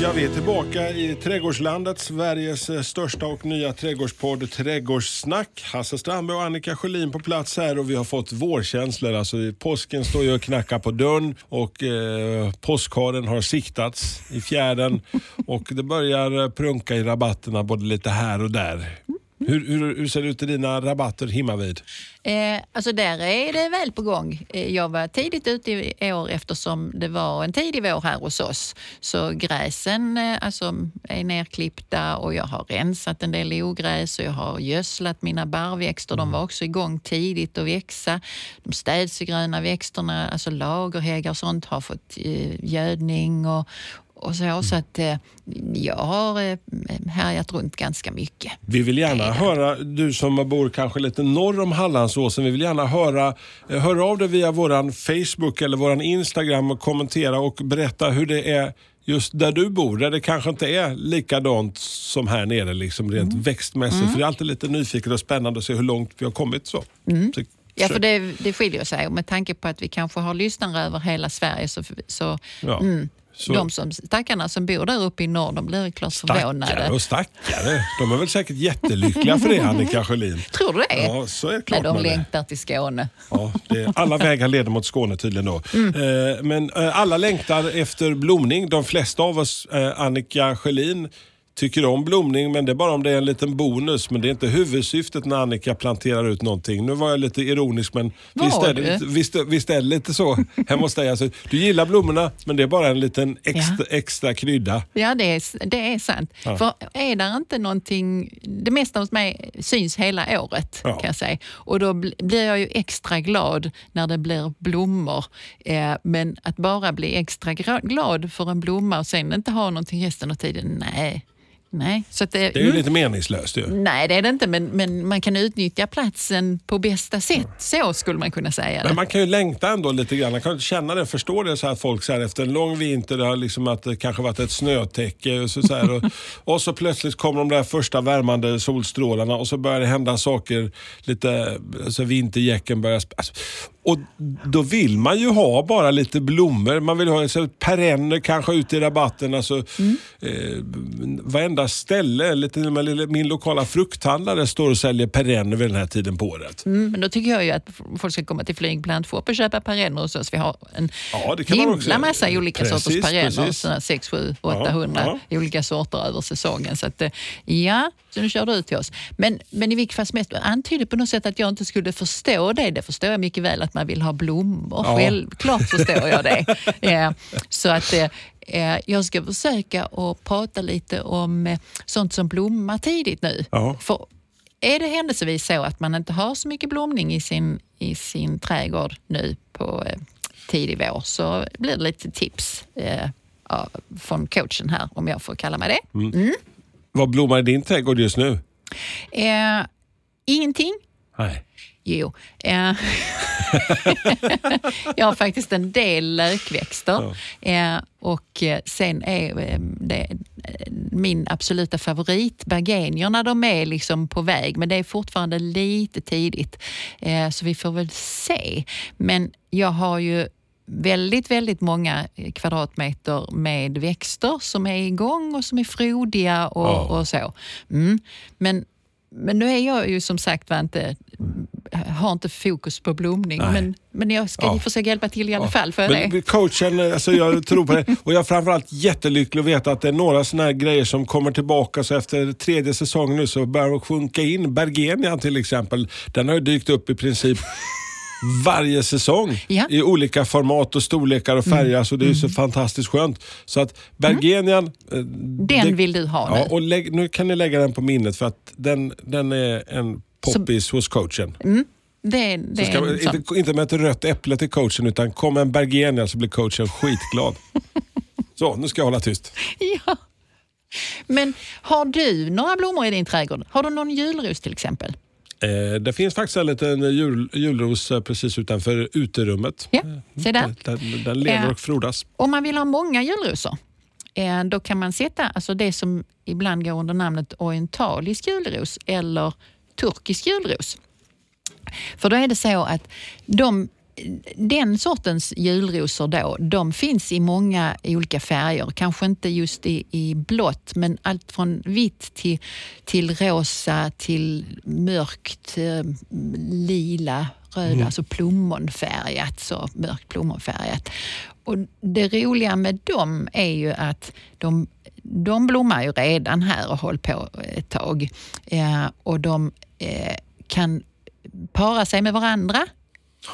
Ja, vi är tillbaka i trädgårdslandet, Sveriges eh, största och nya trädgårdspodd Trädgårdssnack. Hasse Strandberg och Annika Sjölin på plats här och vi har fått vårkänslor. Alltså, påsken står ju och knackar på dörren och eh, påskharen har siktats i fjärden och det börjar eh, prunka i rabatterna både lite här och där. Hur, hur, hur ser det ut i dina rabatter hemmavid? Eh, alltså där är det väl på gång. Eh, jag var tidigt ute i år eftersom det var en tidig vår här hos oss. Så gräsen eh, alltså, är nerklippta och jag har rensat en del ogräs och jag har gödslat mina barrväxter. De var också igång tidigt att växa. De städsegröna växterna, alltså lagerhäggar och sånt har fått eh, gödning och, och så. Så att eh, jag har eh, härjat runt ganska mycket. Vi vill gärna höra, du som bor kanske lite norr om Hallandsåsen, vi vill gärna höra, eh, höra av dig via våran Facebook eller våran Instagram och kommentera och berätta hur det är just där du bor, där det kanske inte är likadant som här nere liksom rent växtmässigt. För det är alltid lite nyfiket och spännande att se hur långt vi har kommit. så. så Ja, för det, det skiljer sig. Och med tanke på att vi kanske har lyssnare över hela Sverige så, så, Ja. mm, Så- de som, stackarna som bor där uppe i norr, de blir klart förvånade. Stackare och stackare. De är väl säkert jättelyckliga för det, Annika Sjölin. Tror du det? Ja, så är det klart de man är. längtar till Skåne. Ja, det, alla vägar leder mot Skåne tydligen då. Eh, men eh, alla längtar efter blomning. De flesta av oss, eh, Annika Sjölin, tycker om blomning men det är bara om det är en liten bonus. Men det är inte huvudsyftet när Annika planterar ut någonting. Nu var jag lite ironisk men Var visst är, det, visst, visst är det lite så hemma hos dig. Alltså, du gillar blommorna men det är bara en liten extra, extra krydda. Ja, det är, det är sant. Ja. För är där inte någonting... Det mesta hos mig syns hela året Ja. kan jag säga. Och då bl- blir jag ju extra glad när det blir blommor. Eh, men att bara bli extra glad för en blomma och sen inte ha någonting resten av tiden, nej. Nej. Så det, Det är ju mm. lite meningslöst ju. Nej, det är det inte, men, men man kan utnyttja platsen på bästa sätt. Så skulle man kunna säga det. Men man kan ju längta ändå lite grann. Man kan känna det, förstå det så här att folk så här, efter en lång vinter, det har liksom att det kanske varit ett snötäcke och så, så här, och, och så plötsligt kommer de där första värmande solstrålarna och så börjar det hända saker, lite, alltså vintergäcken börjar alltså, och då vill man ju ha bara lite blommor. Man vill ha så perenner kanske ute i rabatten. Alltså, eh, varenda ställe, lite, min lokala frukthandlare står och säljer perenner vid den här tiden på året. Mm, men då tycker jag ju att folk ska komma till Flygplantshop och köpa perenner hos oss. Vi har en Ja, himla massa olika Precis, sorters perenner. precis. Sådana 6, 7, 800 olika sorter över säsongen. Så att, eh, ja, så nu kör du ut till oss. Men, men i vilket fall som helst, antyder på något sätt att jag inte skulle förstå det. Det förstår jag mycket väl, att man vill ha blommor. Ja. Självklart förstår jag det. Eh, så att eh, eh, jag ska försöka att prata lite om eh, sånt som blommar tidigt nu. Ja. För är det händelsevis så att man inte har så mycket blomning i sin, i sin trädgård nu på eh, tidig vår så blir det lite tips eh, från coachen här, om jag får kalla mig det. Vad blommar i din trädgård just nu? Eh, ingenting. Nej. Jo. Eh, jag har faktiskt en del lökväxter. Eh, och eh, sen är eh, det eh, min absoluta favorit bergenierna. De är liksom på väg, men det är fortfarande lite tidigt. Eh, så vi får väl se. Men jag har ju väldigt, väldigt många kvadratmeter med växter som är igång och som är frodiga och, Ja. och så. Mm. Men, men nu är jag ju som sagt var inte, har inte fokus på blomning, Nej. men, men jag ska Ja. försöka hjälpa till i alla fall. Får jag det? Men coachen, alltså jag tror på det. Och jag är framförallt jättelycklig att veta att det är några såna här grejer som kommer tillbaka. Så efter tredje säsongen nu så börjar de sjunka in. Bergenian till exempel, den har ju dykt upp i princip varje säsong Ja. i olika format och storlekar och färger. Så det är så fantastiskt skönt. Så att Bergenian... eh, Den det- vill du ha nu. Ja, och lägg, nu kan ni lägga den på minnet för att den, den är en poppis hos coachen. Det, det Så är ska, sån. inte, inte med ett rött äpple till coachen utan kom en Bergenia så blir coachen skitglad. så, nu ska jag hålla tyst. Ja. Men har du några blommor i din trädgård? Har du någon julros till exempel? Eh, det finns faktiskt en liten jul, julros eh, precis utanför uterummet. Ja, se där. Den, den lever Ja. och frodas. Om man vill ha många julrosor, eh, då kan man sätta alltså det som ibland går under namnet orientalisk julros eller turkisk julros. För då är det så att de, den sortens julrosor då, de finns i många olika färger. Kanske inte just i, i blått, men allt från vitt till, till rosa till mörkt eh, lila, röda, alltså plommonfärgat. Så mörkt plommonfärgat. Och det roliga med dem är ju att de, de blommar ju redan här och håller på ett tag. Eh, och de eh, kan para sig med varandra.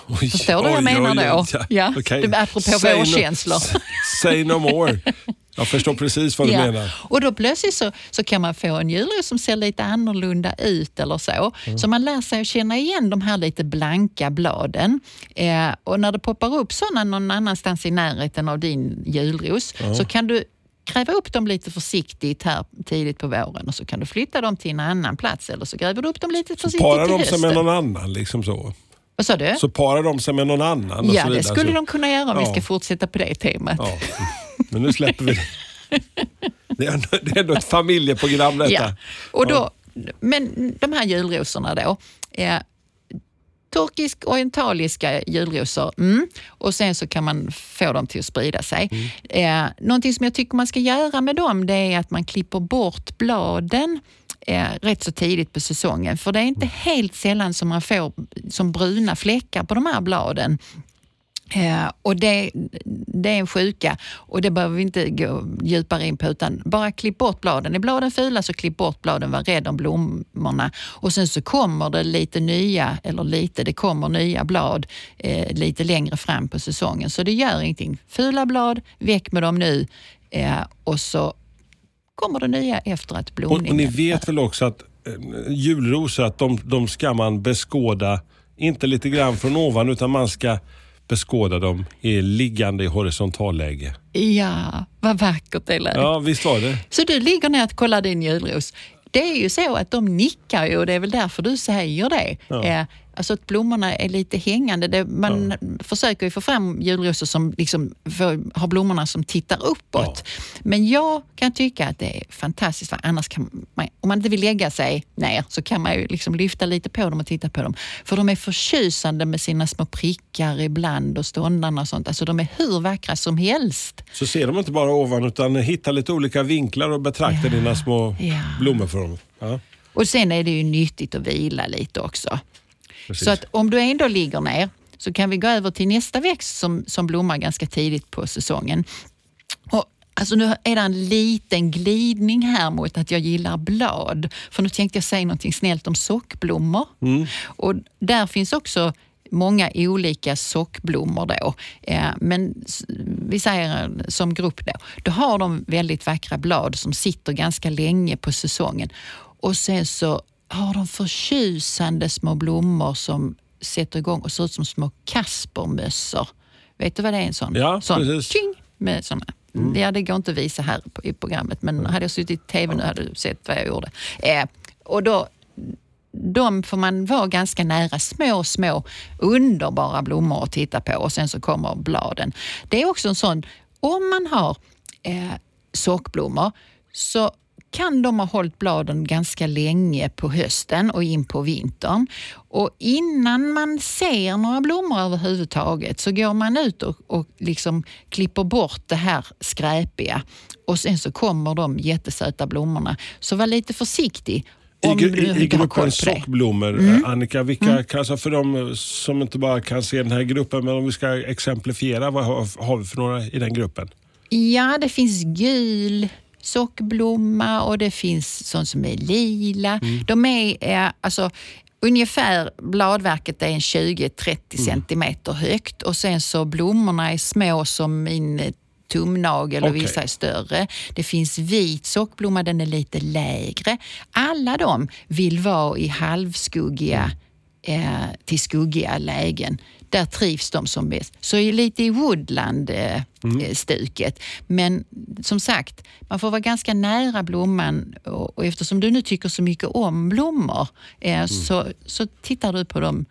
Oj, Förstår du vad jag menar oj, då? Ja, Ja, är apropå Say no- vårkänslor. Say no more. Jag förstår precis vad du Ja. menar. Och då plötsligt så, så kan man få en julros som ser lite annorlunda ut eller så. Mm. Så man lär sig att känna igen de här lite blanka bladen. Eh, och när det poppar upp sådana någon annanstans i närheten av din julros så kan du gräva upp dem lite försiktigt här tidigt på våren och så kan du flytta dem till en annan plats eller så gräver du upp dem lite försiktigt Parar till de sig hösten. med någon annan? Liksom så. Vad sa du? så parar de sig med någon annan? så ja, det skulle så, de kunna göra om vi Ja. ska fortsätta på det temat. Ja. Men nu släpper vi det. Det är ändå, det är ändå ett familjeprogram detta. Ja. Och då, Men de här julrosorna då. Eh, turkisk orientaliska julrosor. Mm. Och sen så kan man få dem till att sprida sig. Eh, någonting som jag tycker man ska göra med dem det är att man klipper bort bladen eh, rätt så tidigt på säsongen. För det är inte helt sällan som man får som bruna fläckar på de här bladen. Eh, och det, det är en sjuka och det behöver vi inte gå djupare in på utan bara klipp bort bladen. Är bladen fula så klipp bort bladen, var rädd om blommorna. Och sen så kommer det lite nya, eller lite, det kommer nya blad eh, lite längre fram på säsongen. Så det gör ingenting. Fula blad, väck med dem nu eh, och så kommer det nya efter att Och, blomningen... och ni vet väl också att eh, julrosor, att de, de ska man beskåda, inte lite grann från ovan, utan man ska beskåda dem i liggande i horisontalläge. Ja, vad vackert det lät. Ja, visst var det. Så du ligger ner och kollar din julros. Det är ju så att de nickar ju och det är väl därför du säger det. Ja. Alltså att blommorna är lite hängande. Det, man försöker ju få fram julrosor som liksom får, har blommorna som tittar uppåt. Men jag kan tycka att det är fantastiskt. För annars kan man, om man inte vill lägga sig ner så kan man ju liksom lyfta lite på dem och titta på dem. För de är förtjusande med sina små prickar ibland och ståndarna och sånt. Alltså de är hur vackra som helst. Så ser de inte bara ovan utan hittar lite olika vinklar och betraktar dina små Ja. blommor för dem. Ja, Och sen är det ju nyttigt att vila lite också. Precis. Så att om du ändå ligger ner så kan vi gå över till nästa växt som, som blommar ganska tidigt på säsongen. Och, alltså nu är det en liten glidning här mot att jag gillar blad. För nu tänkte jag säga någonting snällt om sockblommor. Och där finns också många olika sockblommor då. Eh, Men vi säger som grupp då. Då har de väldigt vackra blad som sitter ganska länge på säsongen. Och sen så har de förtjusande små blommor som sätter igång och ser ut som små kaspermössor. Vet du vad det är? En sån? Ja, sån precis. tjing, med såna. Ja, det går inte att visa här på, i programmet, men hade jag suttit i tv nu hade du sett vad jag gjorde. Eh, och då, de får man vara ganska nära. Små, små underbara blommor att titta på och sen så kommer bladen. Det är också en sån, om man har eh, sockblommor så kan de ha hållit bladen ganska länge på hösten och in på vintern. Och innan man ser några blommor överhuvudtaget så går man ut och, och liksom klipper bort det här skräpiga och sen så kommer de jättesöta blommorna. Så var lite försiktig I, gruppen det. Mm. sockblommor, eh, Annika, vilka, alltså för de som inte bara kan se den här gruppen, men om vi ska exemplifiera, vad har, har vi för några i den gruppen? Ja, det finns gul sockblomma och det finns sånt som är lila. De är eh, alltså ungefär, bladverket är en 20-30 centimeter högt och sen så blommorna är små som min eh, tumnagel och Okej. vissa är större. Det finns vit sockblomma, den är lite lägre. Alla de vill vara i halvskuggiga eh, till skuggiga lägen. Där trivs de som bäst. Så är lite i woodland-stuket. Men som sagt, man får vara ganska nära blomman och, och eftersom du nu tycker så mycket om blommor eh, så, så tittar du på dem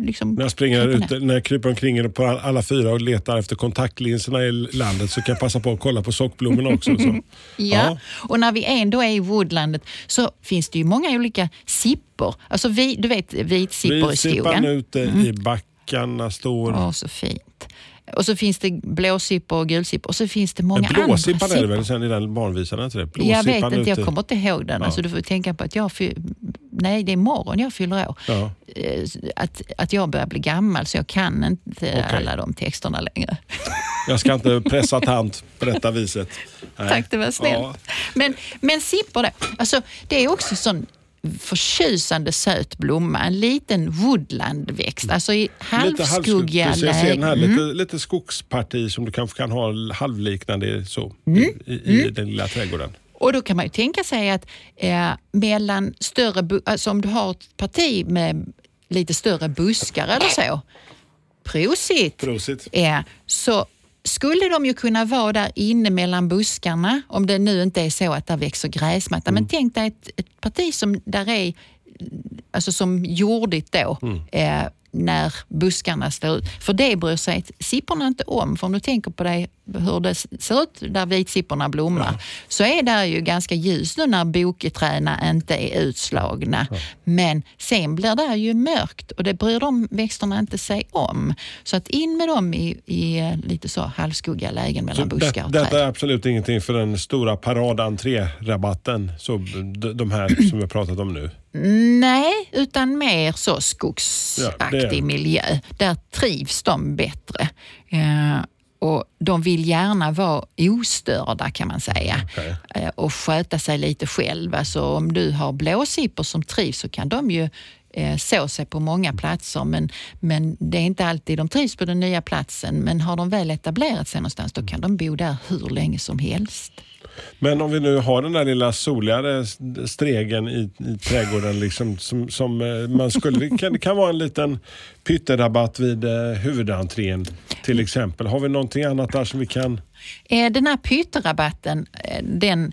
liksom När jag springer ut, när jag kryper omkring på alla fyra och letar efter kontaktlinserna i landet så kan jag passa på att kolla på sockblommorna också. Så. Ja. och när vi ändå är i woodlandet så finns det ju många olika sippor. Alltså vi, du vet vitsippor i Vitsippan skogen. ute i backarna står... Åh, så fint. Och så finns det blåsippor och gulsippor och så finns det många andra Blåsippan är det sippor. väl sen i den barnvisan? är inte det? Jag vet inte, jag ute. kommer inte ihåg den. Ja. Alltså, du får tänka på att jag Nej, det är imorgon jag fyller år. Ja. Eh, Att, att jag börjar bli gammal så jag kan inte alla de texterna längre. Jag ska inte pressa tant på detta viset. Nej. Tack, det var snällt. Ja. Men, men sippor det, alltså, det är också sån förtjusande söt blomma. En liten woodlandväxt. Alltså i halvskuggiga lägen. lite, lite skogsparti som du kanske kan ha halvliknande så, Mm. i, i den lilla trädgården. Och då kan man ju tänka sig att eh, mellan större, alltså om du har ett parti med lite större buskar eller så, prosit, Prosit. eh, så skulle de ju kunna vara där inne mellan buskarna om det nu inte är så att där växer gräsmatta. Men tänk dig ett, ett parti som där är alltså som jordigt då, eh, när buskarna står ut. För det bryr sig sipporna inte om. För om du tänker på det, hur det ser ut där vitsipporna blommar, så är det ju ganska ljust nu när boketräna inte är utslagna. Men sen blir det ju mörkt och det bryr de växterna inte sig om. Så att in med dem i, i eh, lite så halvskuggiga lägen Så mellan buskar det, och detta träd. är absolut ingenting för den stora paradentré-rabatten, så de, här som vi har pratat om nu. Nej, utan mer så Ja, det. miljö. Där trivs de bättre. Eh, och De vill gärna vara ostörda kan man säga Okej. eh, och sköta sig lite själva. Så om du har blåsippor som trivs så kan de ju eh, så sig på många platser men, men det är inte alltid de trivs på den nya platsen. Men har de väl etablerat sig någonstans då kan de bo där hur länge som helst. Men om vi nu har den där lilla soligare eh, stregen i, i trädgården liksom, som, som eh, man skulle, det kan, det kan vara en liten pytterabatt vid eh, huvudentrén till exempel. Har vi någonting annat där som vi kan... Eh, den här pytterabatten, den,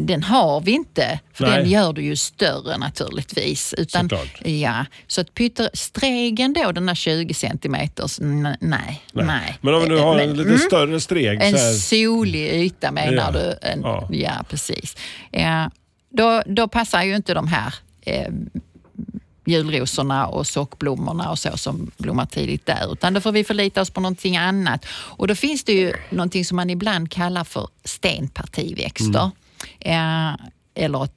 den har vi inte. För Nej. den gör du ju större naturligtvis. Utan, Såklart. Ja, så att pytter, stregen då, den här 20 centimeters, nej, nej. Men om vi nu har en Men, lite mm, större streg. En så här, solig yta menar Ja. du? En, Ja. ja. precis. Ja, då, då passar ju inte de här eh, julrosorna och sockblommorna och så som blommar tidigt där. Utan då får vi förlita oss på någonting annat. Och då finns det ju någonting som man ibland kallar för stenpartiväxter. Mm. Eh, eller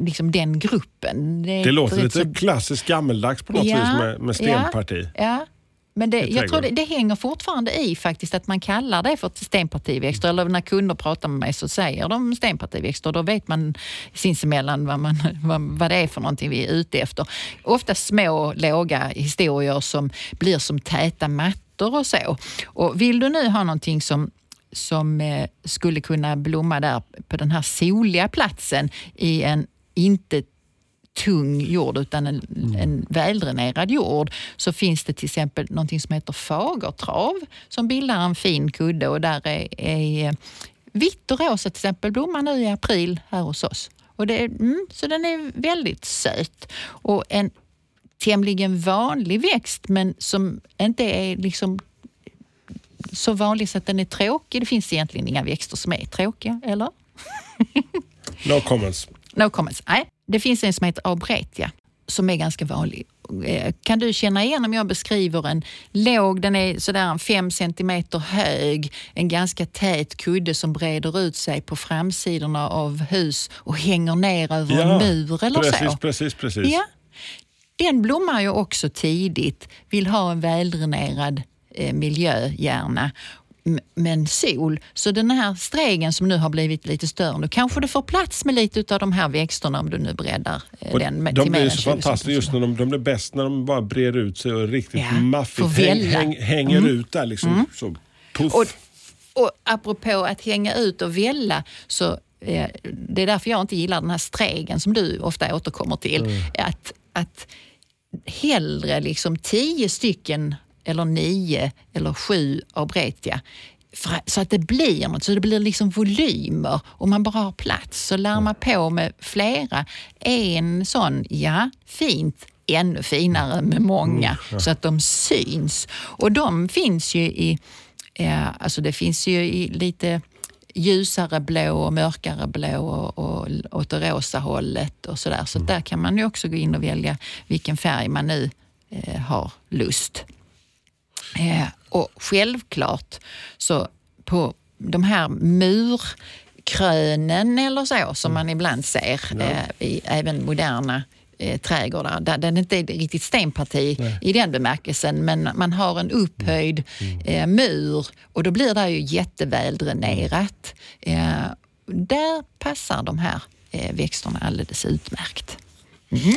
liksom den gruppen. är det låter lite så- klassiskt gammeldags på något vis med, med stenparti. Ja, ja. Men det, jag tror det, det hänger fortfarande i faktiskt att man kallar det för ett stenpartiväxter. Eller när kunder pratar med mig så säger de stenpartiväxter. Då vet man sinsemellan vad, man, vad, vad det är för någonting vi är ute efter. Ofta små, låga historier som blir som täta mattor och så. Och vill du nu ha någonting som som eh, skulle kunna blomma där på den här soliga platsen i en inte tung jord utan en, en väldränerad jord så finns det till exempel någonting som heter fagertrav som bildar en fin kudde och där är, är vitt och rosa till exempel blommar nu i april här hos oss. Och det mm, så den är väldigt söt. Och en tämligen vanlig växt men som inte är liksom så vanlig så att den är tråkig. Det finns egentligen inga växter som är tråkiga, eller? No comments. No comments. Nej, det finns en som heter abretia som är ganska vanlig. Eh, Kan du känna igen om jag beskriver en låg, den är sådär en fem centimeter hög, en ganska tät kudde som breder ut sig på framsidorna av hus och hänger ner över en mur eller precis, så? precis, precis. Ja. Den blommar ju också tidigt, vill ha en väldränerad eh, miljö gärna. M- Men sol, så den här stregen som nu har blivit lite större, då kanske du får plats med lite av de här växterna om du nu breddar eh, Och den med, de till blir så 20 fantastiska just när de, de blir bäst när de bara breder ut sig och riktigt Ja, maffigt häng, häng, hänger ut där liksom. Så, puff. Och, och apropå att hänga ut och välla, så eh, det är därför jag inte gillar den här stregen som du ofta återkommer till. Att, att hellre liksom tio stycken eller nio eller sju arbretia så att det blir något, så det blir liksom volymer och man bara har plats. Så lär man på med flera. En sån, ja, fint, ännu finare med många så att de syns. Och de finns ju i, ja, alltså det finns ju i lite ljusare blå och mörkare blå och, och åt det rosa hållet och sådär. Så mm. där kan man ju också gå in och välja vilken färg man nu eh, har lust. Eh, och självklart så på de här murkrönen eller så som man ibland ser ja. eh, i även moderna eh, trädgårdar. Där den inte är riktigt stenparti Nej. i den bemärkelsen men man har en upphöjd mm. eh, mur och då blir det ju jättevälddränerat. Eh, där passar de här eh, växterna alldeles utmärkt. Mm.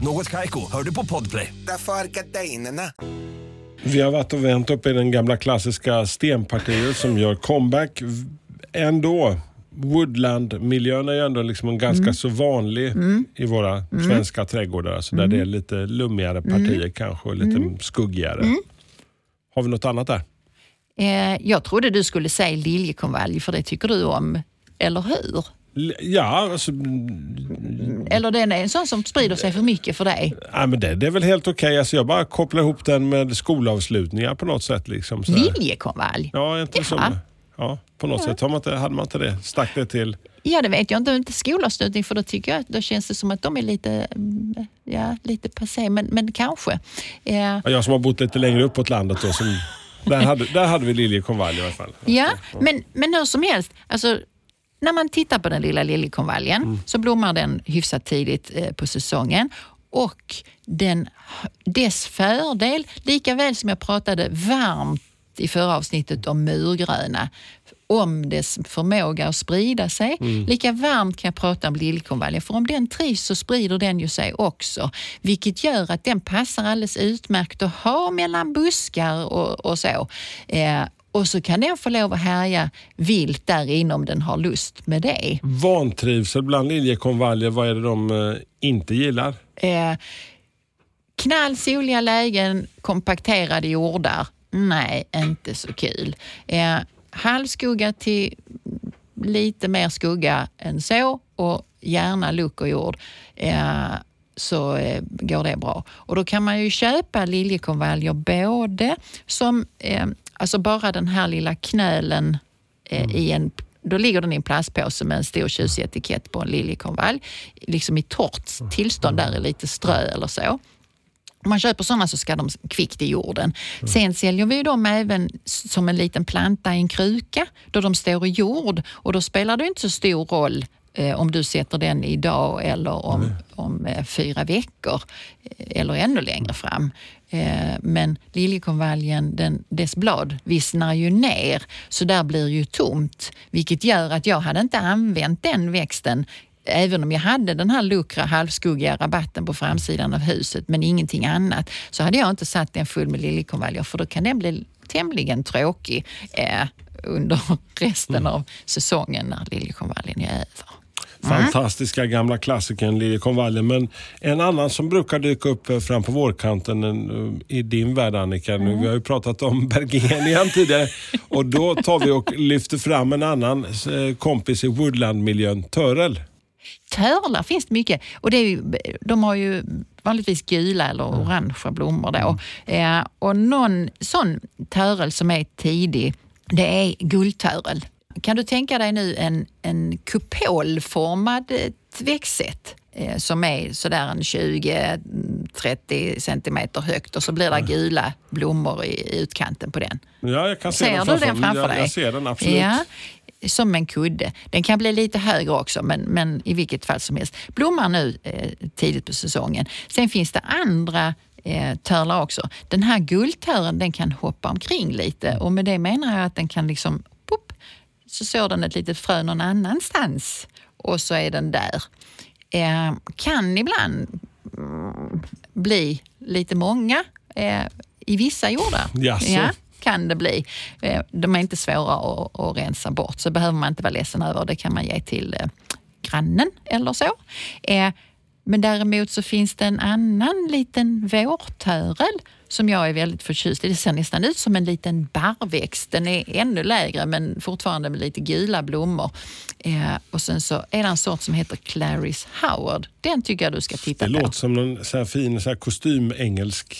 Något kajko, hör du på podplay. Därför är gardinerna. Vi har varit och vänt upp i den gamla klassiska stenpartiet som gör comeback ändå woodland-miljön är ju ändå liksom en ganska mm. så vanlig mm. i våra mm. svenska trädgårdar. Alltså där mm. det är lite lummigare partier mm. kanske och lite mm. skuggigare. Har vi något annat där? Eh, jag trodde du skulle säga liljekonvalj för det tycker du om, eller hur? Ja, alltså, Eller den är en sån som sprider sig för mycket för dig? Ja, men det, det är väl helt okej. Okay. Alltså, jag bara kopplar ihop den med skolavslutningar på något sätt. Liksom, Liljekonvalj? Ja, inte som, ja, på något ja. sätt. Har man inte, hade man inte det? Stack det till? Ja, det vet jag inte. Inte skolavslutning, för då tycker jag då känns det som att de är lite, mm, ja, lite passé, men, men kanske. Ja. Jag som har bott lite längre uppåt landet då, som, där, hade, där hade vi liljekonvalj i alla fall. Ja, men, men hur som helst. Alltså, när man tittar på den lilla liljekonvaljen mm. så blommar den hyfsat tidigt eh, på säsongen och den, dess fördel, lika väl som jag pratade varmt i förra avsnittet om murgröna, om dess förmåga att sprida sig. Mm. Lika varmt kan jag prata om liljekonvaljen, för om den trivs så sprider den ju sig också. Vilket gör att den passar alldeles utmärkt att ha mellan buskar och, och så. Eh, och så kan den få lov att härja vilt där inne om den har lust med det. Vantrivsel bland liljekonvaljer, vad är det de eh, inte gillar? Eh, knallsoliga lägen, kompakterade jordar. Nej, inte så kul. Eh, halvskugga till lite mer skugga än så och gärna luck och jord. Eh, så eh, går det bra. Och då kan man ju köpa liljekonvaljer både som eh, Alltså bara den här lilla knölen eh, mm. i en då ligger den i en plastpåse med en stor tjusig etikett på en liljekonvalj. Liksom i torrt mm. tillstånd, där är lite strö eller så. Om man köper sådana så ska de kvickt i jorden. Mm. Sen säljer vi dem även som en liten planta i en kruka då de står i jord och då spelar det inte så stor roll om du sätter den idag eller om, om eh, fyra veckor eh, eller ännu längre fram. Eh, men liljekonvaljen, den, dess blad vissnar ju ner så där blir ju tomt. Vilket gör att jag hade inte använt den växten även om jag hade den här luckra halvskuggiga rabatten på framsidan av huset men ingenting annat så hade jag inte satt den full med liljekonvaljer för då kan den bli tämligen tråkig eh, under resten mm. av säsongen när liljekonvaljen är över. Fantastiska gamla klassikern Liljekonvaljen. Men en annan som brukar dyka upp eh, fram på vårkanten eh, i din värld Annika. Mm. Vi har ju pratat om Bergenian tidigare och då tar vi och lyfter fram en annan eh, kompis i woodlandmiljön, törel. Törlar finns det mycket och det är ju, de har ju vanligtvis gula eller mm. orangea blommor då. Mm. och någon sån törel som är tidig, det är guldtörel. Kan du tänka dig nu en, en kupolformad eh, växtsätt eh, som är sådär en 20-30 centimeter högt och så blir det gula blommor i, utkanten på den. Ja, jag kan se Ser den du framför den mig. framför jag, dig? Jag ser den absolut. Ja, som en kudde. Den kan bli lite högre också, men, men i vilket fall som helst. Blommar nu eh, tidigt på säsongen. Sen finns det andra eh, törlar också. Den här guldtören den kan hoppa omkring lite och med det menar jag att den kan liksom, så sår den ett litet frö någon annanstans och så är den där. Eh, kan ibland mm, bli lite många eh, i vissa jordar. Jaså? Ja, kan det bli. Eh, De är inte svåra att, att rensa bort, så behöver man inte vara ledsen över. Det kan man ge till eh, grannen eller så. Eh, Men däremot så finns det en annan liten vårtörel som jag är väldigt förtjust i. Det ser nästan ut som en liten barrväxt. Den är ännu lägre men fortfarande med lite gula blommor. Eh, och sen så är det en sort som heter Clarice Howard. Den tycker jag du ska titta Det på. låter som en här fin så här kostym-engelsk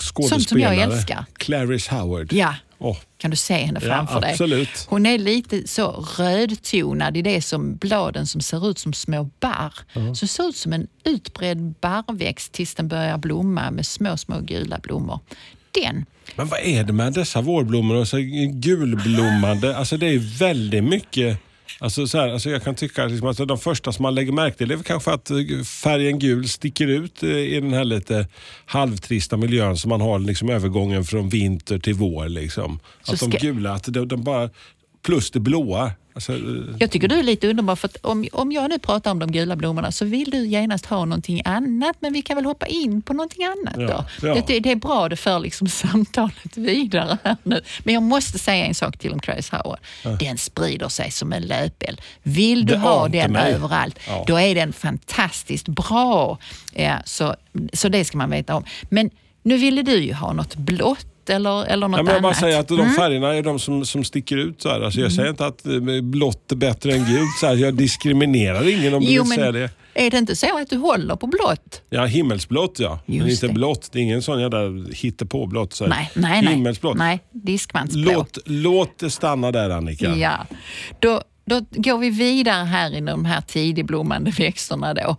skådespelare. Sånt som jag älskar. Clarice Howard. Ja. Åh, Kan du se henne Ja, framför dig? absolut. Hon är lite så rödtonad i det som bladen som ser ut som små barr. Så det ser ut som en utbredd barrväxt tills den börjar blomma med små, små gula blommor. Den. Men vad är det med dessa vårblommor och så gulblommande? Alltså det är väldigt mycket Alltså så här, alltså jag kan tycka att liksom, alltså de första som man lägger märke till är väl kanske att eh, färgen gul sticker ut eh, i den här lite halvtrista miljön som man har liksom övergången från vinter till vår. Liksom. Att de gula, att de, de bara, plus det blåa. Alltså, eh, Jag tycker du är lite underbar för om, om jag nu pratar om de gula blommorna så vill du genast ha någonting annat men vi kan väl hoppa in på någonting annat Ja, då. ja. Det, det är bra, det för liksom samtalet vidare här nu. Men jag måste säga en sak till om Trace Howard. Den sprider sig som en löpeld. Vill du Det ha den mig. överallt, Ja. då är den fantastiskt bra. Ja, så, så det ska man veta om. Men nu ville du ju ha något blått eller, eller något Ja, men jag annat. Mm. säger att de färgerna är de som, som sticker ut. Så här. Alltså jag säger inte att eh, blått är bättre än gult. Så här. Jag diskriminerar ingen om du Jo, vill säga men det. är det inte så att du håller på blått? Ja, himmelsblått ja. men Just inte det. blått. Det är ingen sån jävla hittepåblått. Så. Nej, nej, nej. Himmelsblått. Nej, diskmansblå. Låt, låt det stanna där Annika. Ja. Då, då går vi vidare här i de här tidigblommande växterna. Då.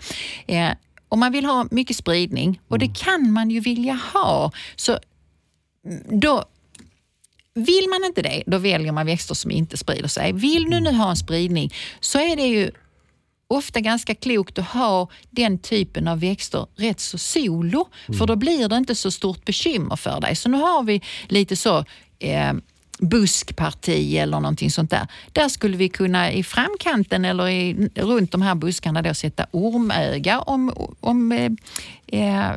Eh, om man vill ha mycket spridning, och Mm. det kan man ju vilja ha, så mm, då vill man inte det, då väljer man växter som inte sprider sig. Vill du nu ha en spridning så är det ju ofta ganska klokt att ha den typen av växter rätt så solo, för då blir det inte så stort bekymmer för dig. Så nu har vi lite så eh, buskparti eller någonting sånt där. Där skulle vi kunna i framkanten eller i, runt de här buskarna då sätta ormöga om, om, eh, eh,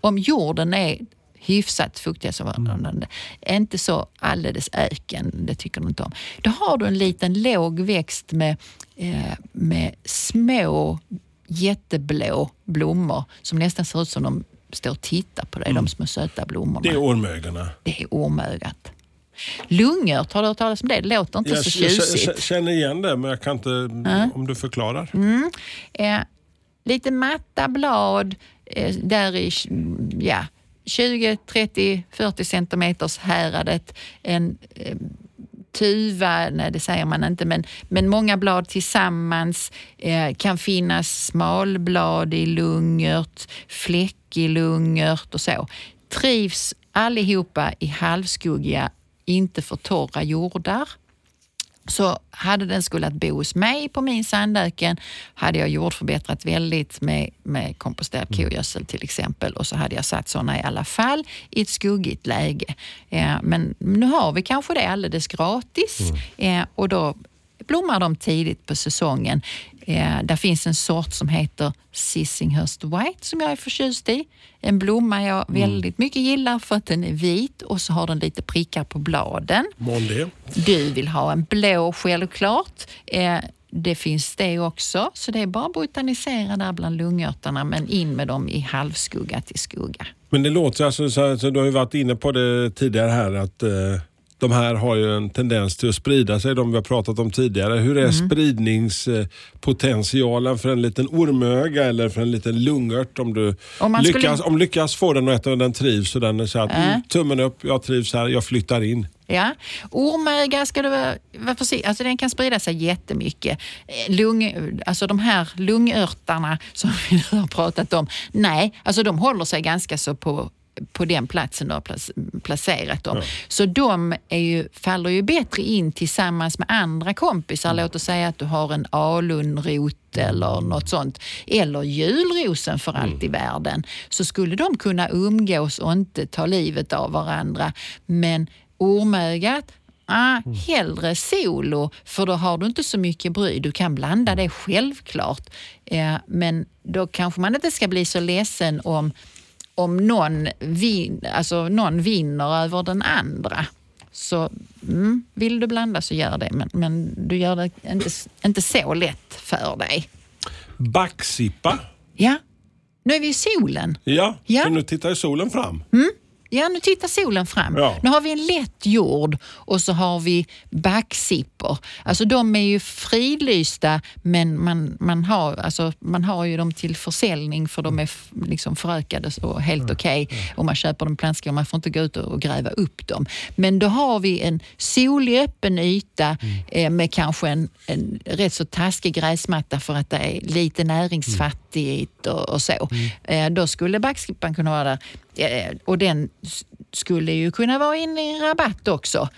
om jorden är hyfsat fuktighetsförhållande. Inte så alldeles öken, det tycker du inte om. Då har du en liten låg växt med, eh, med små jätteblå blommor som nästan ser ut som de står och tittar på dig, de små söta blommorna. Det är ormögorna. Det är ormögat. Lungört, har du hört talas om det? Det låter inte Jag så tjusigt. känner igen det men jag kan inte, om du förklarar. Eh, lite matta blad eh, där i mm, ja, 20, 30, 40 centimeters häradet. En eh, tuva, nej det säger man inte, men, men många blad tillsammans. Eh, kan finnas smalblad i lungört, fläck i lungört och så. Trivs allihopa i halvskuggiga, inte för torra jordar. Så hade den skulle bo hos mig på min sandöken hade jag jordförbättrat väldigt med, med komposterad kogödsel till exempel och så hade jag satt sådana i alla fall i ett skuggigt läge. Eh, men nu har vi kanske det alldeles gratis eh, och då blommar de tidigt på säsongen. Eh, där finns en sort som heter Sissinghurst White som jag är förtjust i. En blomma jag väldigt mycket gillar för att den är vit och så har den lite prickar på bladen. Måndag. Du vill ha en blå självklart. Eh, det finns det också, så det är bara att botanisera där bland lungörterna men in med dem i halvskugga till skugga. Men det låter alltså så så du har ju varit inne på det tidigare här att eh, de här har ju en tendens till att sprida sig, de vi har pratat om tidigare. Hur är Mm. spridningspotentialen för en liten ormöga eller för en liten lungört om du Om man skulle- lyckas, om lyckas få den att äta och den trivs och den är så att Äh. mm, tummen upp, jag trivs här, jag flyttar in. Ja. Ormöga ska du vara, vara försiktig alltså Den kan sprida sig jättemycket. Eh, Lung, alltså de här lungörtarna som vi nu har pratat om, nej, alltså de håller sig ganska så på på den platsen du har plac- placerat dem. Så de är ju, faller ju bättre in tillsammans med andra kompisar. Låt oss säga att du har en alunrot eller något sånt. Eller julrosen för allt i världen. Så skulle de kunna umgås och inte ta livet av varandra. Men ormögat, Ah, hellre solo, för då har du inte så mycket bry. Du kan blanda det självklart. Eh, men då kanske man inte ska bli så ledsen om, om någon, vin, alltså någon vinner över den andra. Så mm, vill du blanda så gör det, men, men du gör det inte, inte så lätt för dig. Backsippa. Ja, nu är vi i solen. Ja, Ja. nu tittar solen fram. Ja, nu tittar solen fram. Ja. Nu har vi en lätt jord och så har vi backsippor. Alltså de är ju fridlysta men man, man, har, alltså, man har ju dem till försäljning för de är liksom förökade och helt okej. Och man köper dem i plantskål, man får inte gå ut och gräva upp dem. Men då har vi en solig öppen yta eh, med kanske en, en rätt så taskig gräsmatta för att det är lite näringsfattigt och, och så. Eh, då skulle backskippan kunna vara där. Eh, och den skulle ju kunna vara inne i en rabatt också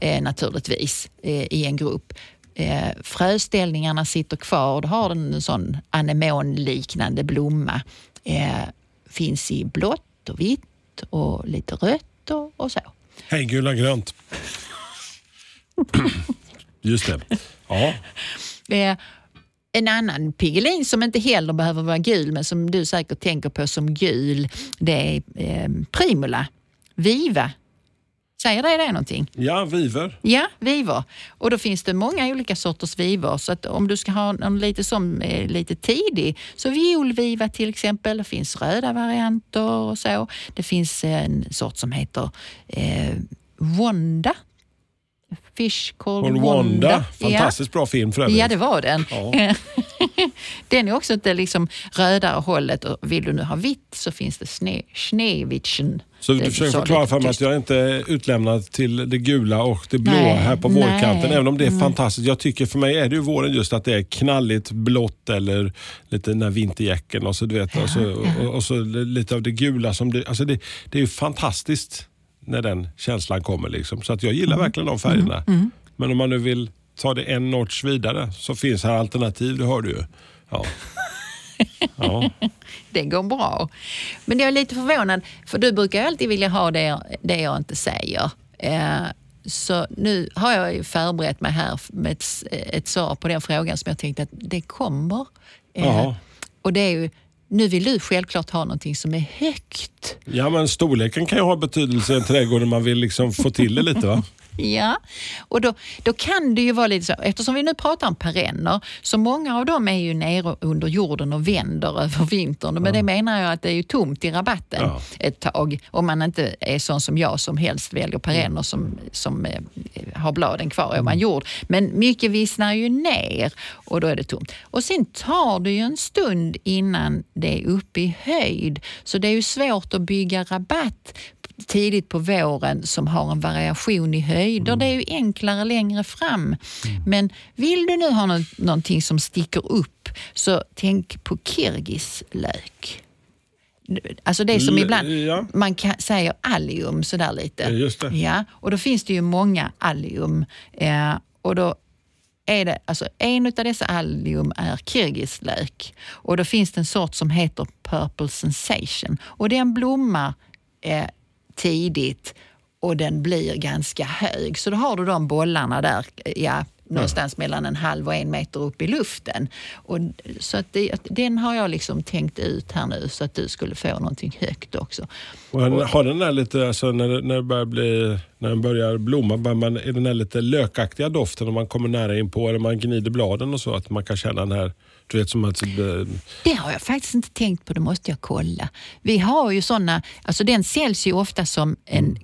eh, naturligtvis i en grupp. Eh, fröställningarna sitter kvar. Då har den en sån anemonliknande blomma. Eh, finns i blått och vitt och lite rött och, och så. Hej gula grönt. Just det. Ja. Eh, en annan pigelin som inte heller behöver vara gul men som du säkert tänker på som gul, det är eh, primula. Viva. Säger det dig någonting? ja, viver. Ja, vivor. Och då finns det många olika sorters vivor. Så att om du ska ha någon lite som är lite tidig, så violviva till exempel. Det finns röda varianter och så. Det finns en sort som heter eh, Wanda. Fish called Wanda. Wanda. Fantastiskt bra film för övrigt. Ja, det var den. Ja. den är också inte liksom rödare hållet. Och vill du nu ha vitt så finns det Schneewittchen. Så Det du försöker förklara för mig att jag inte är utlämnad till det gula och det blåa Nej, här på nej, vårkanten. Även om det är nej. fantastiskt. Jag tycker för mig är det ju våren just att det är knalligt blått eller lite den här vinterjäcken och så, du vet, och, så, och, och så lite av det gula. som det, alltså det, det är ju fantastiskt när den känslan kommer. Liksom. Så att jag gillar Mm. verkligen de färgerna. Men om man nu vill ta det en notch vidare så finns här alternativ, det hör du ju. Ja. Ja. Det går bra. Men jag är lite förvånad, för du brukar alltid vilja ha det, det jag inte säger. Eh, så nu har jag ju förberett mig här med ett, ett svar på den frågan som jag tänkte att det kommer. Eh, och det är ju, nu vill du självklart ha någonting som är högt. ja, men storleken kan ju ha betydelse i en trädgård när man vill liksom få till det lite. va? Ja, och då, då kan det ju vara lite så, eftersom vi nu pratar om perenner, så många av dem är ju nere under jorden och vänder över vintern. Men det menar jag att det är ju tomt i rabatten Ja. ett tag. Om man inte är sån som jag som helst väljer perenner som, som eh, har bladen kvar ovan jord. Men mycket vissnar ju ner och då är det tomt. Och sen tar det ju en stund innan det är uppe i höjd. Så det är ju svårt att bygga rabatt tidigt på våren som har en variation i höjder. Det är ju enklare längre fram. Men vill du nu ha nå- någonting som sticker upp så tänk på kirgislök. Alltså det som L- ibland ja. man kan, säger allium sådär lite. Just det. Ja, och då finns det ju många allium. Eh, och då är det, alltså en av dessa allium är kirgislök. Och då finns det en sort som heter Purple Sensation. Och den blommar eh, tidigt och den blir ganska hög. Så då har du de bollarna där, ja, någonstans mellan en halv och en meter upp i luften. Och, så att det, den har jag liksom tänkt ut här nu så att du skulle få någonting högt också. Och har den där lite, alltså när, när, det börjar bli, när den börjar blomma, börjar man, är den där lite lökaktiga doften om man kommer nära in på eller man gnider bladen och så, att man kan känna den här, du vet som att... eh, Det har jag faktiskt inte tänkt på, det måste jag kolla. Vi har ju såna, alltså den säljs ju ofta som en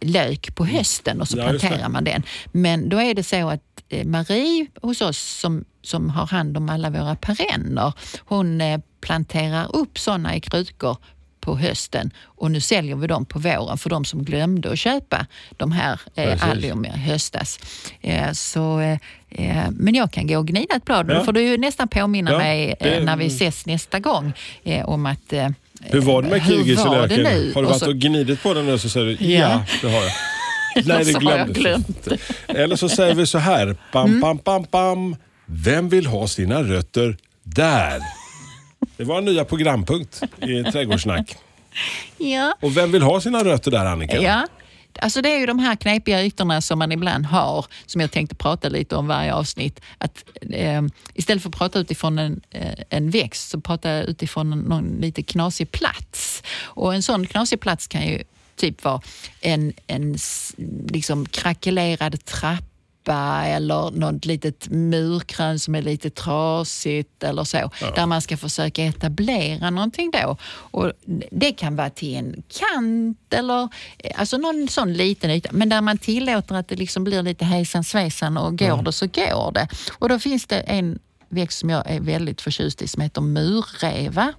lök på hösten och så Ja, planterar man den. Men då är det så att eh, Marie hos oss som, som har hand om alla våra perenner, hon eh, planterar upp sådana i krukor på hösten och nu säljer vi dem på våren för de som glömde att köpa de här eh, allium i höstas. Eh, så, eh, eh, men jag kan gå och gnida ett blad. Ja. Då får du ju nästan påminna Ja, mig eh, det- när vi ses nästa gång eh, om att Hur var det med det nu? Har du varit så- och gnidit på den nu så säger du ja, Ja. det har jag. Har jag glömdes. glömt. Eller så säger vi så här. Bam, Mm. bam, bam, bam. Vem vill ha sina rötter där? Det var en nya programpunkt i Trädgårdssnack. Ja. Och vem vill ha sina rötter där Annika? Ja. Alltså det är ju de här knepiga ytorna som man ibland har, som jag tänkte prata lite om varje avsnitt. Att, eh, istället för att prata utifrån en, eh, en växt, så prata utifrån någon lite knasig plats. Och en sån knasig plats kan ju typ vara en, en liksom krackelerad trappa eller något litet murkrön som är lite trasigt eller så. Där man ska försöka etablera någonting då. Och det kan vara till en kant eller eh, alltså någon sån liten yta. Men där man tillåter att det liksom blir lite hejsan svejsan och går det så går det. Och då finns det en växt som jag är väldigt förtjust i som heter murreva.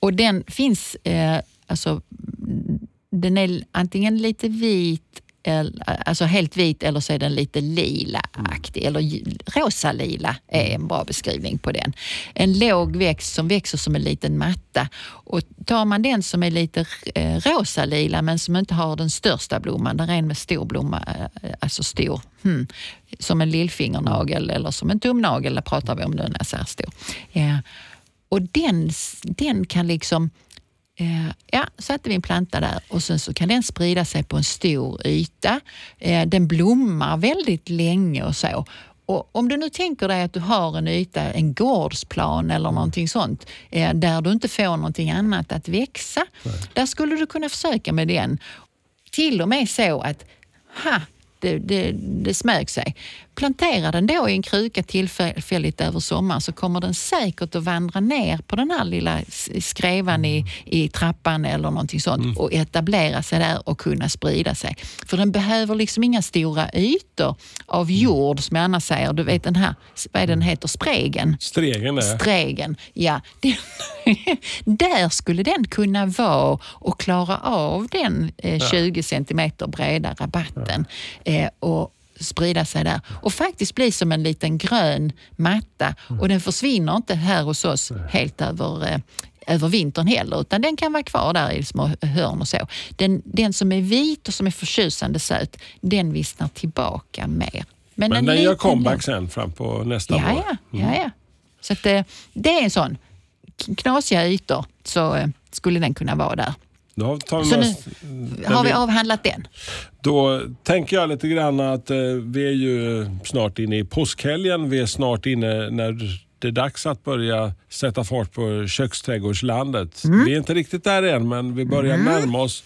Och den finns, eh, alltså den är antingen lite vit, alltså helt vit eller så är den lite lila-aktig. Eller rosa-lila är en bra beskrivning på den. En låg växt som växer som en liten matta. Och tar man den som är lite eh, rosa-lila men som inte har den största blomman, där är en med stor blomma, eh, alltså stor, hmm, som en lillfingernagel eller som en tumnagel, pratar vi om nu när jag säger stor. Ja. Och den, den kan liksom ja, satte vi en planta där och sen så kan den sprida sig på en stor yta. Eh, den blommar väldigt länge och så. Och om du nu tänker dig att du har en yta, en gårdsplan eller någonting sånt, eh, där du inte får någonting annat att växa. Där skulle du kunna försöka med den. Till och med så att, ha, det, det, det smög sig. Plantera den då i en kruka tillfälligt över sommaren så kommer den säkert att vandra ner på den här lilla skrevan i, i trappan eller någonting sånt och etablera sig där och kunna sprida sig. För den behöver liksom inga stora ytor av jord som jag annars säger. Du vet den här, vad är den heter, spregen? Stregen där. Stregen, ja. Den, där skulle den kunna vara och klara av den eh, 20 centimeter breda rabatten eh, och sprida sig där och faktiskt bli som en liten grön matta. Och den försvinner inte här hos oss helt över eh, över vintern heller, utan den kan vara kvar där i små hörn och så. Den, den som är vit och som är förtjusande söt, den vissnar tillbaka mer. Men en den gör comeback sen fram på nästa Ja, vår. ja, ja, ja. Så att, eh, det är en sån. Knasiga ytor så eh, skulle den kunna vara där. Då, tar vi Så med nu oss, har vi vi- avhandlat den. då tänker jag lite grann att eh, vi är ju snart inne i påskhelgen. Vi är snart inne när det är dags att börja sätta fart på köksträdgårdslandet. Mm. Vi är inte riktigt där än, men vi börjar närma oss.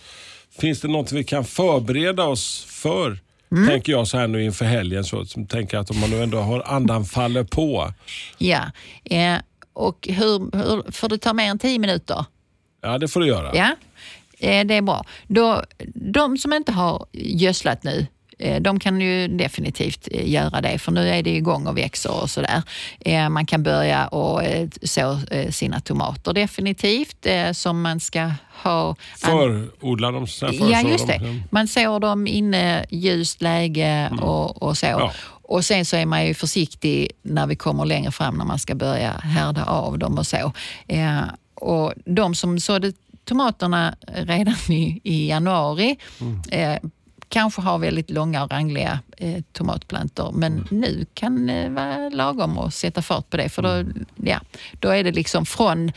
Finns det något vi kan förbereda oss för? Mm. Tänker jag så här nu inför helgen. Så, som tänker att om man nu ändå har andan faller på. Ja. Eh, och hur, hur, får det ta mer än tio minuter? Ja, det får du göra. Ja, det är bra. Då, de som inte har gödslat nu, eh, de kan ju definitivt eh, göra det, för nu är det igång och växer och sådär. Eh, Man kan börja och eh, så eh, sina tomater definitivt, eh, som man ska ha. Förodla dem, sen Ja, just dem. det. Man sår dem inne, ljust läge och, och så. Ja. Och sen så är man ju försiktig när vi kommer längre fram när man ska börja härda av dem och så. Eh, och de som sådde tomaterna redan i, i januari. Eh, kanske har väldigt långa och rangliga eh, tomatplantor. Men nu kan det vara lagom att sätta fart på det. För då, ja, då är det liksom från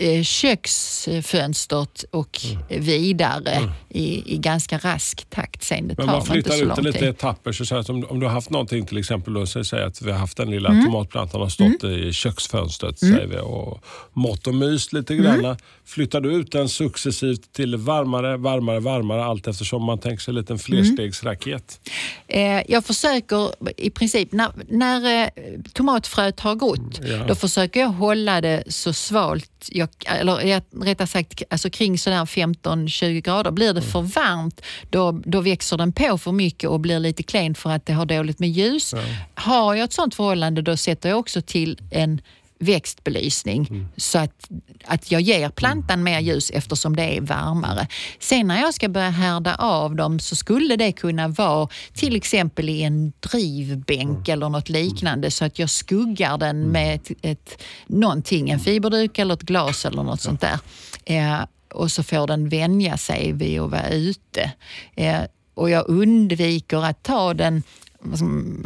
eh, köksfönstret och vidare i, i ganska rask takt sen. Det Men tar man inte så flyttar ut det lite etapper. Så att om, om du har haft någonting till exempel, då, så säg att vi har haft den lilla Mm. tomatplantan har stått i köksfönstret säger vi, och mått och myst lite grann. Mm. Flyttar du ut den successivt till varmare, varmare, varmare allt eftersom man tänker sig en Mm. Liten flerstegsraket. Eh, jag försöker i princip, när, när eh, tomatfröet har gått, Ja. då försöker jag hålla det så svalt, jag, eller jag- rättare sagt alltså kring sådär 15-20 grader. Blir det för varmt då, då växer den på för mycket och blir lite klen för att det har dåligt med ljus. Har jag ett sånt förhållande då sätter jag också till en växtbelysning så att, att jag ger plantan mer ljus eftersom det är varmare. Sen när jag ska börja härda av dem så skulle det kunna vara till exempel i en drivbänk eller något liknande så att jag skuggar den med ett, ett, någonting, en fiberduk eller ett glas eller något sånt där. Eh, och så får den vänja sig vid att vara ute. Eh, och jag undviker att ta den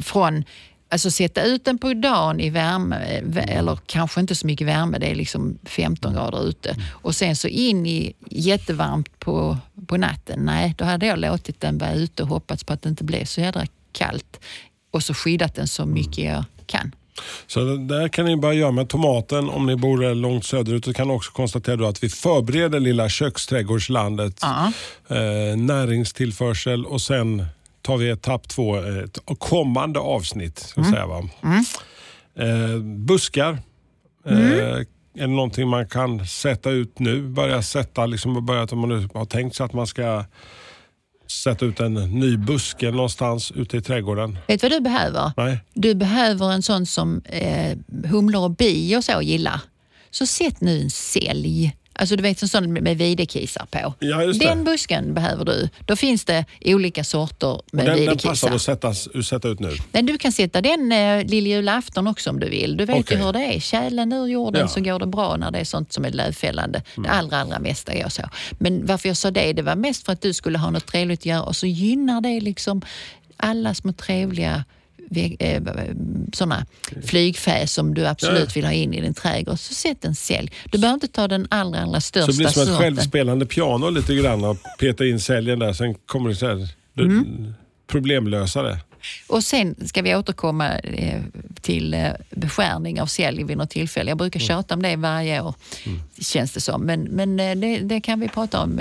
från Alltså sätta ut den på dagen i värme, eller kanske inte så mycket värme, det är liksom 15 grader ute. Och sen så in i jättevarmt på, på natten. Nej, då hade jag låtit den vara ute och hoppats på att det inte blev så jädra kallt. Och så skyddat den så mycket jag kan. Så det där kan ni bara göra med tomaten om ni bor långt söderut. Du kan också konstatera att vi förbereder lilla köksträdgårdslandet. Ja. Eh, näringstillförsel och sen tar vi etapp två, ett kommande avsnitt. Ska jag säga, va? Eh, buskar. Eh, är det någonting man kan sätta ut nu? Börja sätta, liksom, börja, om man nu har tänkt sig att man ska sätta ut en ny buske någonstans ute i trädgården. Vet du vad du behöver? Nej. Du behöver en sån som eh, humlor och bi och så gillar. Så sätt nu en sälj. Alltså du vet en sån med videkisar på. Ja. Den busken behöver du. Då finns det olika sorter med Den, den videkisar. passar att sättas, sätta ut nu. Men du kan sätta den eh, lilljulafton också om du vill. Du vet Okej. ju hur det är. Kärlen ur jorden Ja. så går det bra när det är sånt som är lövfällande. Det allra, allra mesta är så. Men varför jag sa det, det var mest för att du skulle ha något trevligt att göra och så gynnar det liksom alla små trevliga såna flygfä som du absolut Ja. vill ha in i din trädgård. Så sätt en sälj. Du behöver inte ta den allra, allra största Så det blir som ett sorten. självspelande piano lite grann och peta in säljen där. Sen kommer det så här, Mm. problemlösare. Och sen ska vi återkomma eh, till eh, beskärning av sälj vid något tillfälle. Jag brukar tjata om det varje år, känns det som. Men, men eh, det, det kan vi prata om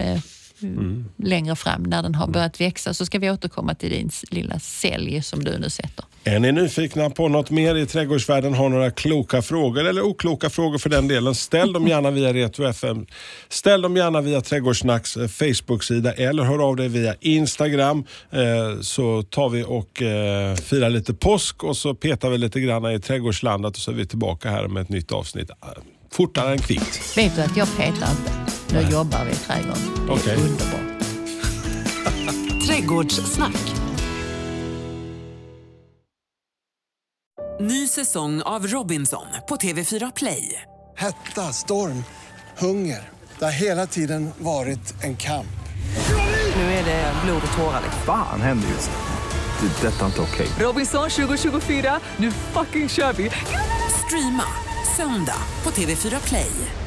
eh, längre fram. När den har börjat växa så ska vi återkomma till din lilla sälj som du nu sätter. Är ni nyfikna på något mer i trädgårdsvärlden, har några kloka frågor eller okloka frågor för den delen, ställ dem gärna via Retro FM. Ställ dem gärna via Trädgårdssnacks eh, Facebook-sida eller hör av dig via Instagram eh, så tar vi och eh, firar lite påsk och så petar vi lite grann i trädgårdslandet och så är vi tillbaka här med ett nytt avsnitt. Fortare än kvickt. Vet du att jag petar inte. Nu jobbar vi i trädgården. Det är underbart. Trädgårdssnack. Ny säsong av Robinson på TV4 Play. Hetta, storm, hunger. Det har hela tiden varit en kamp. Nu är det blod och tårar. Fan händer just det. Det är detta inte okej. Robinson 2024, nu fucking kör vi! Streama söndag på TV4 Play.